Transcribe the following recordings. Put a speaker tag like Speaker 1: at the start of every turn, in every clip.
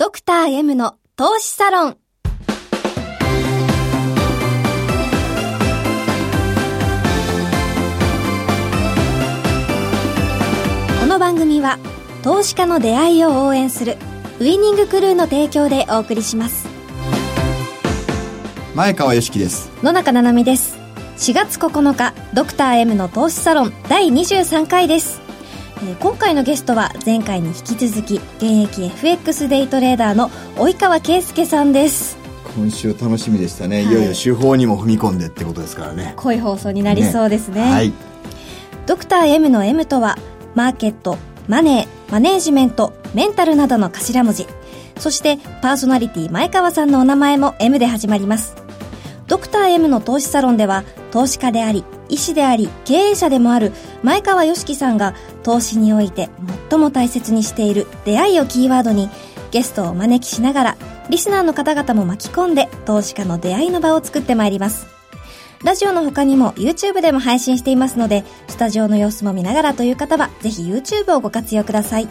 Speaker 1: ドクター M の投資サロン。この番組は投資家の出会いを応援するウイニングクルーの提供でお送りします。
Speaker 2: 前川よしきです。
Speaker 1: 野中七海です。4月9日ドクター M の投資サロン第23回ですえー今回のゲストは前回に引き続き現役 FX デイトレーダーの及川圭介さんです。
Speaker 2: 今週楽しみでしたね、
Speaker 1: はい。
Speaker 2: い、よいよ手法にも踏み込んでってことですからね。
Speaker 1: 濃い放送になりそうですね。
Speaker 2: はい。
Speaker 1: ドクター M の M とはマーケットマネーマネージメントメンタルなどの頭文字。そしてパーソナリティ前川さんのお名前も M で始まります。ドクター M の投資サロンでは投資家であり医師であり経営者でもある前川良樹さんが投資において最も大切にしている出会いをキーワードにゲストをお招きしながらリスナーの方々も巻き込んで投資家の出会いの場を作ってまいりますラジオの他にも YouTube でも配信していますので、スタジオの様子も見ながらという方は、ぜひ YouTube をご活用ください。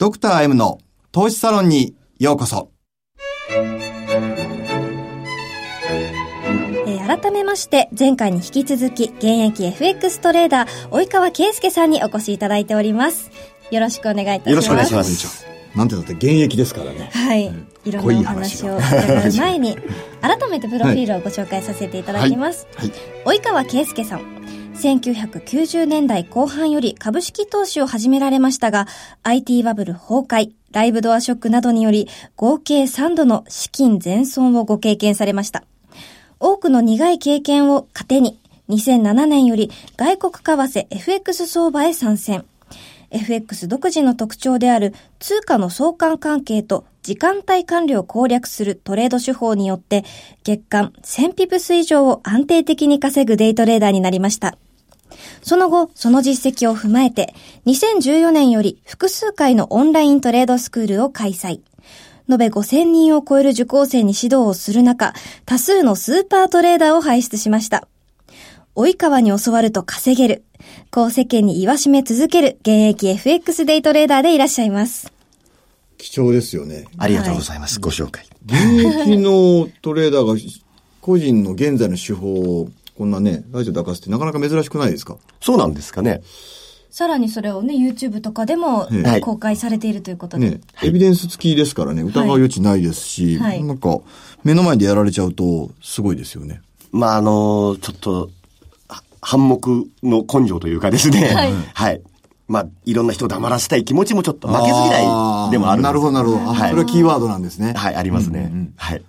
Speaker 2: ドクター M の投資サロンにようこそ
Speaker 1: えー改めまして、前回に引き続き、現役 FX トレーダー、及川圭介さんにお越しいただいております。よろしくお願いいたします。
Speaker 3: よろしくお願いしま
Speaker 2: こんにちはなんてだって現役ですからね
Speaker 1: はい。いろん
Speaker 2: 濃
Speaker 1: ないお話を伺う前に、改めてプロフィールをご紹介させていただきます。
Speaker 2: はい
Speaker 1: 及川圭介さん。1990年代後半より株式投資を始められましたが、IT バブル崩壊、ライブドアショックなどにより、合計3度の資金全損をご経験されました。多くの苦い経験を糧に、2007年より外国為替 FX 相場へ参戦。FX 独自の特徴である通貨の相関関係と時間帯管理を攻略するトレード手法によって月間1000ピプス以上を安定的に稼ぐデイトレーダーになりました。その後、その実績を踏まえて、2014年より複数回のオンライントレードスクールを開催。延べ5000人を超える受講生に指導をする中、多数のスーパートレーダーを輩出しました。及川に教わると稼げる。こう世間に言わしめ続ける現役 FX デイトレーダーでいらっしゃいます。
Speaker 2: 貴重ですよね
Speaker 3: ありがとうございます。ご紹介。
Speaker 2: 現役のトレーダーが個人の現在の手法をこんなねラジオで明かすってなかなか珍しくないですか？
Speaker 3: そうなんですかね。
Speaker 1: さらにそれをね、YouTube とかでも
Speaker 3: はい
Speaker 1: 公開されているということで。
Speaker 2: ね、エビデンス付きですからね、疑う余地ないですし、
Speaker 1: はい
Speaker 2: なんか、目の前でやられちゃうと、すごいですよね。
Speaker 3: まあ、あのちょっと、は反目の根性というかですね。
Speaker 1: はい
Speaker 3: はい。まあ、いろんな人を黙らせたい気持ちもちょっと負けず嫌いでもあるんです
Speaker 2: なるほど、なるほど。あ
Speaker 3: はい
Speaker 2: それはキーワードなんですね。
Speaker 3: はい、ありますね。
Speaker 2: うんうん
Speaker 3: はい。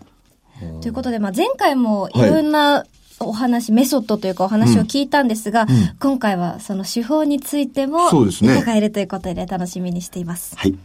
Speaker 1: ということで、まあ、前回もいろんなお話、メソッドというかお話を聞いたんですが、今回はその手法についても
Speaker 2: そうですね
Speaker 1: 伺えるということで楽しみにしています。
Speaker 3: はい。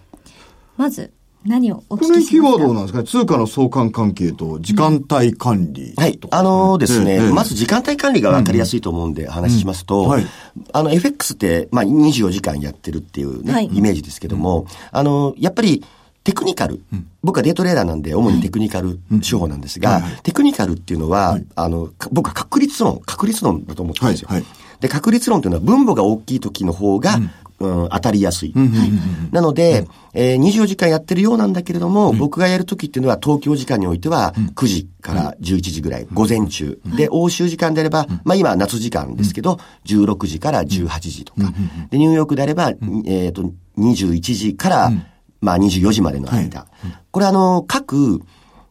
Speaker 1: まず、何をお聞
Speaker 2: この
Speaker 1: きしますか？
Speaker 2: キーワードなんですか？ね。通貨の相関関係と時間帯管理とか。
Speaker 3: はい。あのーですね、
Speaker 2: ええ
Speaker 3: まず時間帯管理が分かりやすいと思うんで話ししますと、
Speaker 2: うん。はい。
Speaker 3: あの FX って、まあ24時間やってるっていうね、
Speaker 1: はい。
Speaker 3: イメージですけども、あの、やっぱりテクニカル、僕はデートレーダーなんで主にテクニカル手法なんですが、
Speaker 2: はいはい。
Speaker 3: テクニカルっていうのは、あの、か僕は確率論、確率論だと思ってるんですよ。
Speaker 2: はいはい。
Speaker 3: で、確率論っていうのは分母が大きい時の方が、うん当たりやすい。
Speaker 2: うんうんうん。
Speaker 3: なので、えー24時間やってるようなんだけれども、僕がやるときっていうのは東京時間においては9時から11時ぐらい、午前中。で、欧州時間であれば、まあ今は夏時間ですけど、16時から18時とか。で、ニューヨークであれば、えっと、21時から、まあ24時までの間。これあの、各、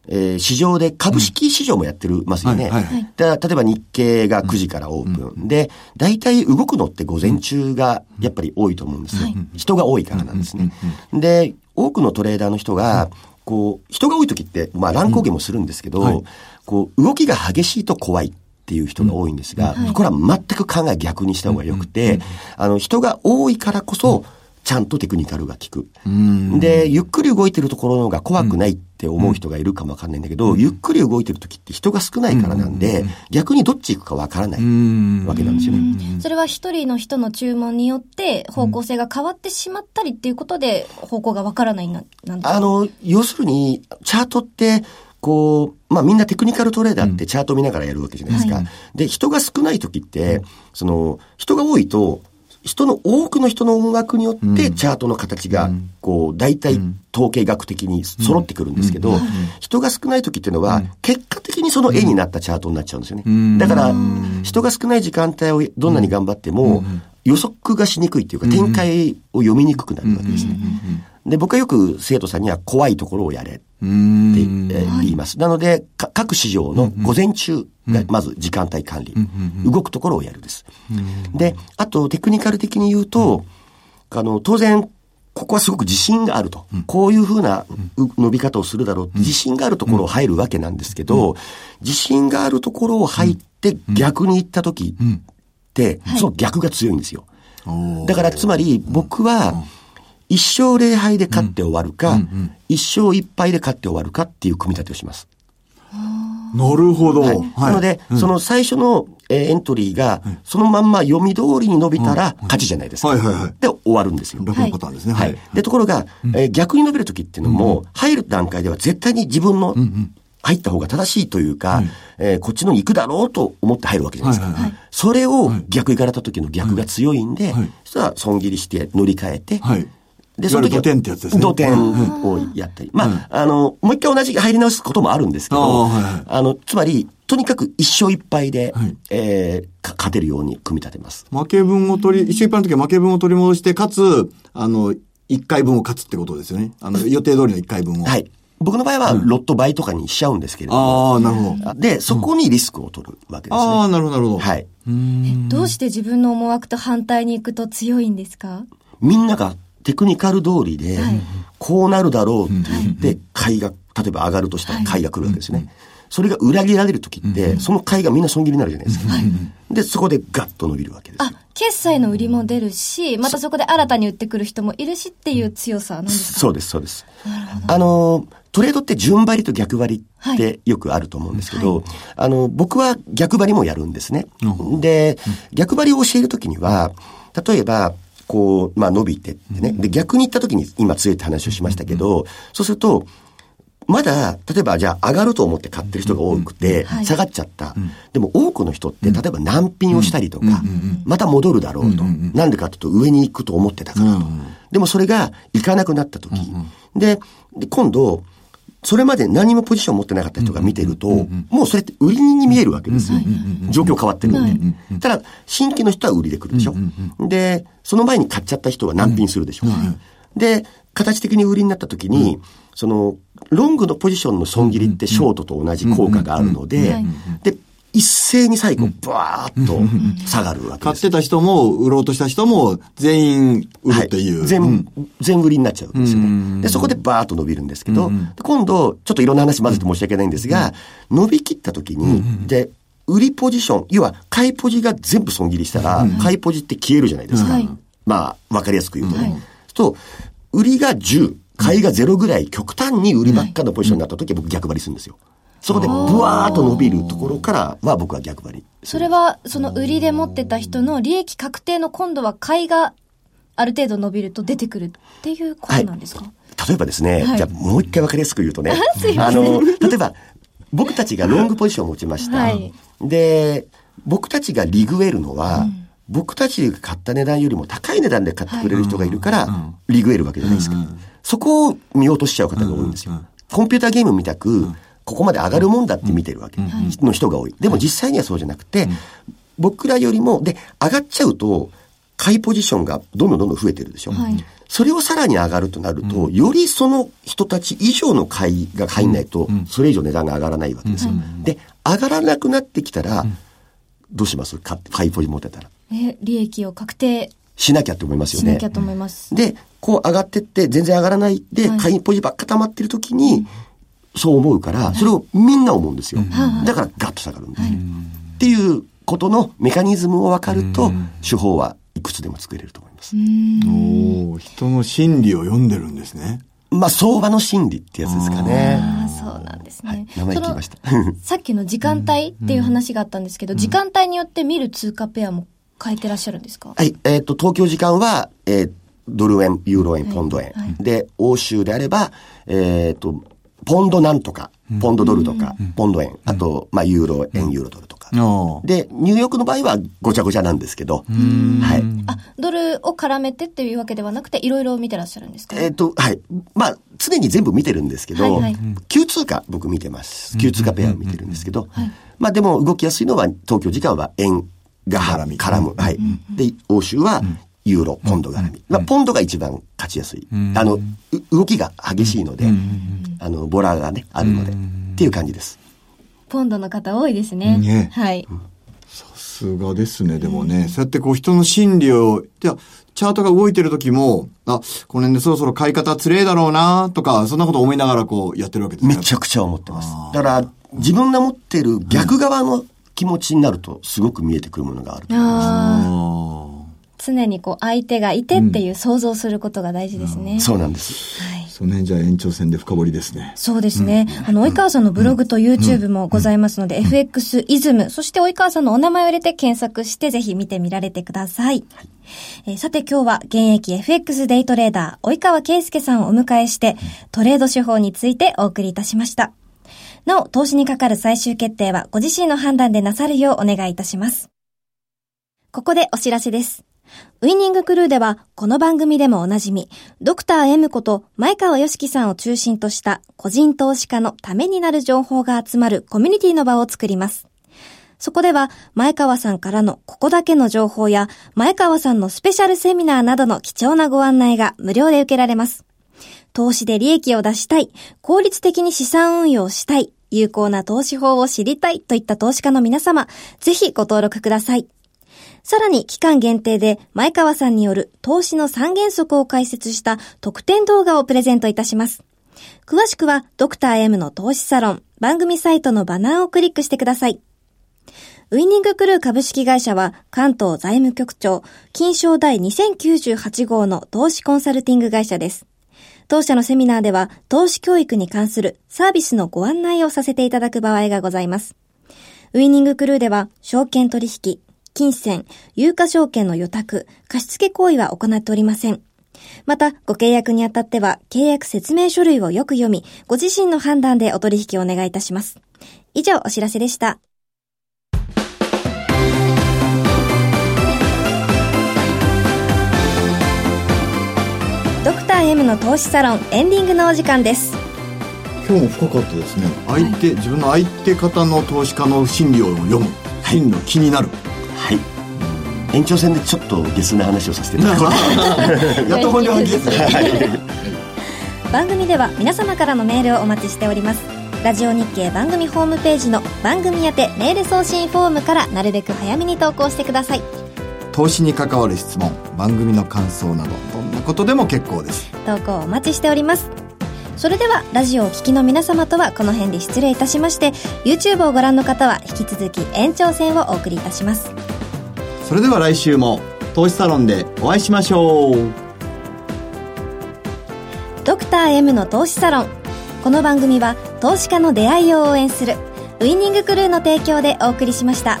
Speaker 3: えー市場で株式市場もやってるますよね。
Speaker 2: はいはい
Speaker 3: で例えば日経が9時からオープン。で、大体動くのって午前中がやっぱり多いと思うんですよ。人が多いからなんですね。で、多くのトレーダーの人が、こう、人が多い時って、まあ乱高下もするんですけど、
Speaker 2: はい
Speaker 3: こう、動きが激しいと怖い。っていう人が多いんですが、これは全く考え逆にした方がよくて、あの、人が多いからこそ、ちゃんとテクニカルが効く。で、ゆっくり動いてるところの方が怖くないっって思う人がいるかもわかんないんだけど、ゆっくり動いてる時って人が少ないからなんで、逆にどっち行くかわからないわけなんですよ。ね。
Speaker 1: それは一人の人の注文によって方向性が変わってしまったりっていうことで方向がわからないな、なんですか
Speaker 3: あの、要するに、チャートって、こう、まあみんなテクニカルトレーダーってチャート見ながらやるわけじゃないですか。
Speaker 1: はい。
Speaker 3: で、人が少ない時って、その、人が多いと、人の多くの人の音楽によってチャートの形が、こう、大体統計学的に揃ってくるんですけど、人が少ない時っていうのは、結果的にその絵になったチャートになっちゃうんですよね。だから、人が少ない時間帯をどんなに頑張っても、予測がしにくいっていうか、展開を読みにくくなるわけですね。で、僕はよく生徒さんには怖いところをやれってえー言います。なので、か各市場の午前中がまず時間帯管理、動くところをやるです。で、あとテクニカル的に言うと、あの、当然、ここはすごく自信があると。こういうふうなう伸び方をするだろうって自信があるところを入るわけなんですけど、自信があるところを入って逆に行った時って、その逆が強いんですよ。だからつまり僕は、一勝零敗で勝って終わるか、一勝一敗で勝って終わるかっていう組み立てをします。
Speaker 2: なるほど。
Speaker 3: はい。
Speaker 2: はい
Speaker 3: なので、その最初の、えーエントリーが、そのまんま読み通りに伸びたら勝ちじゃないですか。
Speaker 2: はいはいはい
Speaker 3: で、終わるんですよ。
Speaker 2: 楽のパターンですね。
Speaker 3: は
Speaker 2: はいい。。
Speaker 3: で、ところが、えー逆に伸びるときっていうのも、入る段階では絶対に自分の入った方が正しいというか、えーこっちのに行くだろうと思って入るわけじゃないですか。それを逆行かれた時の逆が強いんで、
Speaker 2: はい
Speaker 3: そしたら損切りして乗り換えて、
Speaker 2: はい。
Speaker 3: で、
Speaker 2: いわゆる土点ってやつですね
Speaker 3: 土点をやったり。まあ、あの、もう一回同じ入り直すこともあるんですけど、
Speaker 2: あ
Speaker 3: の、つまり、とにかく一勝一敗で、
Speaker 2: はい
Speaker 3: えーか勝てるように組み立てます。
Speaker 2: 負け分を取り、一緒一般の時は負け分を取り戻して、かつ、あの、一回分を勝つってことですよね。あの、予定通りの一回分を。
Speaker 3: はい。僕の場合は、ロット倍とかにしちゃうんですけれども、
Speaker 2: ああ、なるほど。
Speaker 3: で、そこにリスクを取るわけですね。
Speaker 2: ああ、なるほど、なるほど。
Speaker 3: はい。
Speaker 1: どうして自分の思惑と反対に行くと強いんですか？
Speaker 3: みんながテクニカル通りで
Speaker 1: はい、
Speaker 3: こうなるだろうって言って、買いが、例えば上がるとしたら買いが来るわけですね。それが裏切られるときって、その買いがみんな損切りになるじゃないですか。で、そこでガッと伸びるわけですよ。
Speaker 1: あ。、決済の売りも出るし、またそこで新たに売ってくる人もいるしっていう強さなんですか？
Speaker 3: そうです、そうです。あの、トレードって順張りと逆張りってよくあると思うんですけど、あの、僕は逆張りもやるんですね。で、逆張りを教えるときには、例えば、こう、まあ伸びてってね。で、逆に行ったときに今強いって話をしましたけど、そうすると、まだ、例えばじゃあ上がると思って買ってる人が多くて
Speaker 1: はい、
Speaker 3: 下がっちゃった。でも多くの人って、例えば難品をしたりとか、また戻るだろうと。なんでかっていうと上に行くと思ってたからと。でもそれが行かなくなった時、で、で今度、それまで何もポジション持ってなかった人が見てると、もうそれって売りに見えるわけですよ。状況変わってるんで。ただ、新規の人は売りで来るでしょ。で、その前に買っちゃった人は難品するでしょ。で、形的に売りになった時に、その、ロングのポジションの損切りってショートと同じ効果があるので、で、一斉に最後、バーッと下がるわけです。
Speaker 2: 買ってた人も、売ろうとした人も、全員売るっていう。
Speaker 3: はい、全、全売りになっちゃうんですよね。で、そこでバーッと伸びるんですけど、で今度、ちょっといろんな話混ぜて申し訳ないんですが、伸びきった時に、で、売りポジション、要は、買いポジが全部損切りしたら、買いポジって消えるじゃないですか。
Speaker 1: はい
Speaker 3: まあ、わかりやすく言うとね。と、売りが10、買いが0ぐらい極端に売りばっかのポジションになった時は僕逆張りするんですよ。そこでブワーッと伸びるところからは僕は逆張り。
Speaker 1: それは、その売りで持ってた人の利益確定の今度は買いがある程度伸びると出てくるっていうことなんですか、
Speaker 3: 例えばですね、
Speaker 1: はい。
Speaker 3: じゃあもう一回わかりやすく言うとね、あの、例えば、僕たちがロングポジションを持ちました。
Speaker 1: はい。
Speaker 3: で、僕たちがリグえるのは、僕たちが買った値段よりも高い値段で買ってくれる人がいるから、リグえるわけじゃないですか。そこを見落としちゃう方が多いんですよ。コンピューターゲームみたく、ここまで上がるもんだって見てるわけ。の人が多い。でも実際にはそうじゃなくて、僕らよりも、で、上がっちゃうと、買いポジションがどんどんどんどん増えてるでしょ。
Speaker 1: はい。
Speaker 3: それをさらに上がるとなると、よりその人たち以上の買いが入んないと、それ以上値段が上がらないわけですよ。で、上がらなくなってきたら、どうします？か買いポジ持ってたら。
Speaker 1: ね、利益を確定
Speaker 3: しなきゃって思いますよね。
Speaker 1: しなきゃ。と思います。
Speaker 3: で、こう上がってって全然上がらないで、
Speaker 1: はい。
Speaker 3: 買いポジばっか溜まってる時に、そう思うから、それをみんな思うんですよ。だからガッと下がるんです。っていうことのメカニズムを分かると、手法はいくつでも作れると思います。
Speaker 2: おー人の心理を読んでるんですね。
Speaker 3: まあ、相場の心理ってやつですかね。
Speaker 1: ああ、そうなんですね。
Speaker 3: はい、名前聞きました。
Speaker 1: さっきの時間帯っていう話があったんですけど、時間帯によって見る通貨ペアも変えてらっしゃるんですか？
Speaker 3: はい、えっ、と、東京時間は、えードル円、ユーロ円、ポンド円。で、欧州であれば、えっ、と、ポンドなんとか、ポンドドルとか、ポンド円、あと、まあ、ユーロ円、ユーロドルとか。で、ニューヨークの場合はごちゃごちゃなんですけど、はい。
Speaker 1: あ、ドルを絡めてっていうわけではなくて、いろいろ見てらっしゃるんですか？
Speaker 3: えっ、と、はい。まあ、常に全部見てるんですけど、
Speaker 1: はいはい。
Speaker 3: 旧通貨僕見てます。旧通貨ペアを見てるんですけど、まあでも動きやすいのは東京時間は円が
Speaker 2: 絡み。
Speaker 3: 絡む。はい。で、欧州はユーロ、ポンド絡み。まあ、ポンドが一番勝ちやすい。あの、う動きが激しいので、あの、ボラがね、あるので、っていう感じです。
Speaker 1: ポンドの方多いですね。
Speaker 2: ね
Speaker 1: はい。
Speaker 2: さすがですね、でもね。そうやってこう人の心理を、じゃあチャートが動いてる時も、あ、この辺でそろそろ買い方つれえだろうなとか、そんなこと思いながらこうやってるわけですね。
Speaker 3: めちゃくちゃ思ってます。だから、自分が持ってる逆側の気持ちになると、すごく見えてくるものがあると思います。
Speaker 1: 常にこう相手がいてっていう想像することが大事ですね。
Speaker 3: そうなんです。
Speaker 1: はい
Speaker 2: あ。その辺じゃあ延長戦で深掘りですね。
Speaker 1: そうですね。あの、及川さんのブログと YouTube もございますので、FX イズム、そして及川さんのお名前を入れて検索して、ぜひ見てみられてください。えーさて今日は現役 FX デイトレーダー、及川圭介さんをお迎えして、トレード手法についてお送りいたしました。なお、投資にかかる最終決定はご自身の判断でなさるようお願いいたします。ここでお知らせです。ウイニングクルーでは、この番組でもおなじみ、ドクター M こと前川良樹さんを中心とした個人投資家のためになる情報が集まるコミュニティの場を作ります。そこでは、前川さんからのここだけの情報や、前川さんのスペシャルセミナーなどの貴重なご案内が無料で受けられます。投資で利益を出したい、効率的に資産運用したい、有効な投資法を知りたいといった投資家の皆様、ぜひご登録ください。さらに期間限定で前川さんによる投資の三原則を解説した特典動画をプレゼントいたします。詳しくはドクター M の投資サロン番組サイトのバナーをクリックしてください。ウイニングクルー株式会社は関東財務局長金賞第2098号の投資コンサルティング会社です。当社のセミナーでは投資教育に関するサービスのご案内をさせていただく場合がございます。ウイニングクルーでは証券取引、金銭、有価証券の予託、貸付行為は行っておりません。また、ご契約にあたっては、契約説明書類をよく読み、ご自身の判断でお取引をお願いいたします。以上、お知らせでした。ドクター M の投資サロンエンディングのお時間です。
Speaker 2: 今日も深かったですね。相手、自分の相手方の投資家の心理を読む。心理気になる。
Speaker 3: はい。延長戦でちょっとゲスな話をさせていただきます。
Speaker 2: やっと本領発揮ですね。
Speaker 1: 番組では皆様からのメールをお待ちしておりますラジオ日経番組ホームページの番組宛てメール送信フォームからなるべく早めに投稿してください
Speaker 2: 投資に関わる質問、番組の感想など、どんなことでも結構です。
Speaker 1: 投稿お待ちしておりますそれではラジオをお聞きの皆様とはこの辺で失礼いたしまして YouTube をご覧の方は引き続き延長戦をお送りいたします
Speaker 2: それでは来週も投資サロンでお会いしましょう。
Speaker 1: ドクター M の投資サロンこの番組は投資家の出会いを応援するウイニングクルーの提供でお送りしました。